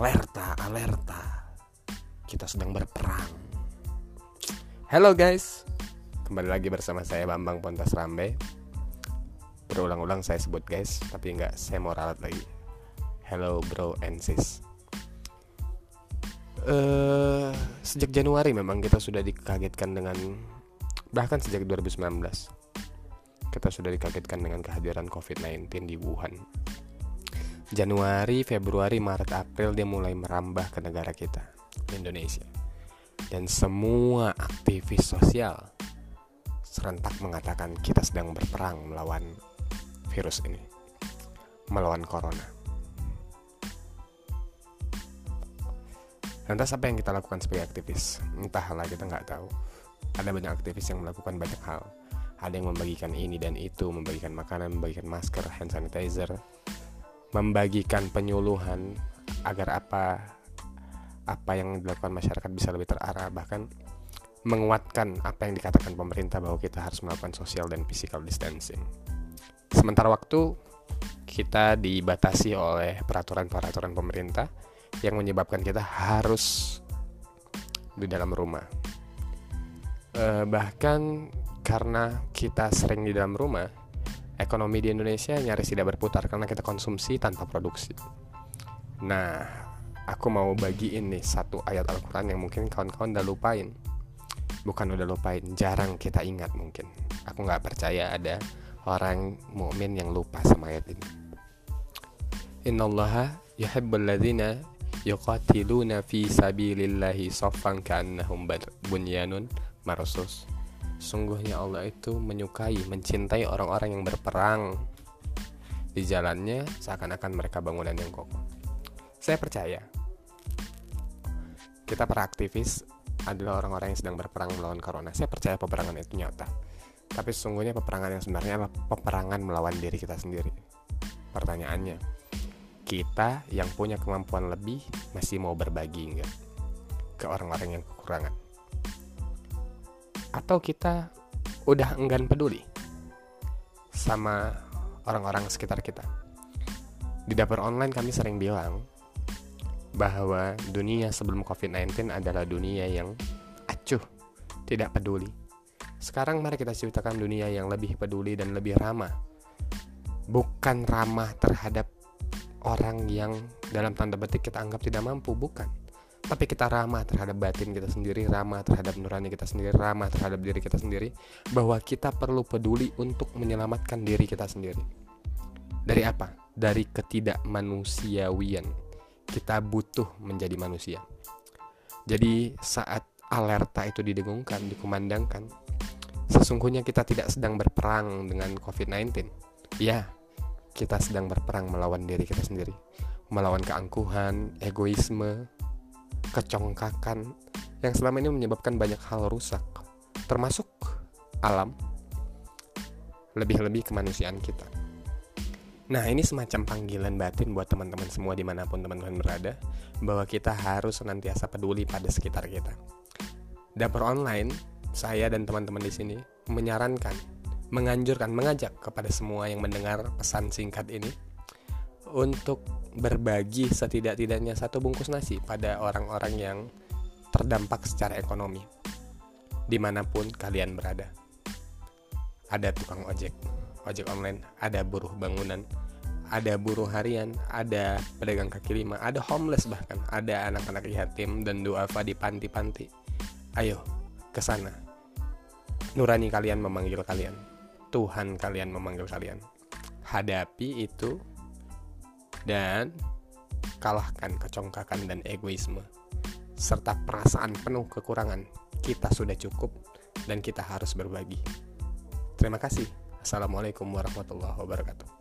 Alerta, alerta. Kita sedang berperang. Halo guys. Kembali lagi bersama saya Bambang Pontas Rambe. Berulang-ulang saya sebut guys, tapi nggak saya mau ralat lagi. Hello bro and sis. Uh, sejak Januari memang kita sudah dikagetkan dengan bahkan sejak 2019 kita sudah dikagetkan dengan kehadiran COVID-19 di Wuhan Januari, Februari, Maret, April dia mulai merambah ke negara kita, Indonesia. Dan semua aktivis sosial serentak mengatakan kita sedang berperang melawan virus ini, melawan corona. Lantas apa yang kita lakukan sebagai aktivis? Entahlah kita nggak tahu. Ada banyak aktivis yang melakukan banyak hal. Ada yang membagikan ini dan itu, membagikan makanan, membagikan masker, hand sanitizer, membagikan penyuluhan agar apa apa yang dilakukan masyarakat bisa lebih terarah bahkan menguatkan apa yang dikatakan pemerintah bahwa kita harus melakukan social dan physical distancing. Sementara waktu kita dibatasi oleh peraturan-peraturan pemerintah yang menyebabkan kita harus di dalam rumah. Eh, bahkan karena kita sering di dalam rumah, ekonomi di Indonesia nyaris tidak berputar karena kita konsumsi tanpa produksi. Nah, aku mau bagiin nih satu ayat Al-Quran yang mungkin kawan-kawan udah lupain. Bukan udah lupain, jarang kita ingat mungkin. Aku nggak percaya ada orang mukmin yang lupa sama ayat ini. Innallaha yuhibbul ladzina yuqatiluna fi sabilillahi saffan ka'annahum bunyanun marsus Sungguhnya Allah itu menyukai, mencintai orang-orang yang berperang di jalannya seakan-akan mereka bangunan yang kokoh. Saya percaya kita para aktivis adalah orang-orang yang sedang berperang melawan corona. Saya percaya peperangan itu nyata. Tapi sesungguhnya peperangan yang sebenarnya adalah peperangan melawan diri kita sendiri. Pertanyaannya, kita yang punya kemampuan lebih masih mau berbagi enggak ke orang-orang yang kekurangan? Atau kita udah enggan peduli sama orang-orang sekitar kita. Di dapur online kami sering bilang bahwa dunia sebelum COVID-19 adalah dunia yang acuh, tidak peduli. Sekarang mari kita ceritakan dunia yang lebih peduli dan lebih ramah. Bukan ramah terhadap orang yang dalam tanda petik kita anggap tidak mampu, bukan tapi kita ramah terhadap batin kita sendiri, ramah terhadap nurani kita sendiri, ramah terhadap diri kita sendiri, bahwa kita perlu peduli untuk menyelamatkan diri kita sendiri. Dari apa? Dari ketidakmanusiawian. Kita butuh menjadi manusia. Jadi saat alerta itu didengungkan, dikumandangkan, sesungguhnya kita tidak sedang berperang dengan COVID-19. Ya, kita sedang berperang melawan diri kita sendiri, melawan keangkuhan, egoisme, kecongkakan yang selama ini menyebabkan banyak hal rusak, termasuk alam, lebih-lebih kemanusiaan kita. Nah ini semacam panggilan batin buat teman-teman semua di mana pun teman-teman berada bahwa kita harus senantiasa peduli pada sekitar kita. Dapur online, saya dan teman-teman di sini menyarankan, menganjurkan, mengajak kepada semua yang mendengar pesan singkat ini untuk berbagi setidak-tidaknya satu bungkus nasi pada orang-orang yang terdampak secara ekonomi di mana pun kalian berada. Ada tukang ojek ojek online ada buruh bangunan ada buruh harian ada pedagang kaki lima ada homeless bahkan ada anak-anak yatim dan duafa di panti-panti. Ayo ke sana. Nurani kalian memanggil kalian. Tuhan kalian memanggil kalian. Hadapi itu dan kalahkan kecongkakan dan egoisme serta perasaan penuh kekurangan. Kita sudah cukup dan kita harus berbagi. Terima kasih. Assalamualaikum warahmatullahi wabarakatuh.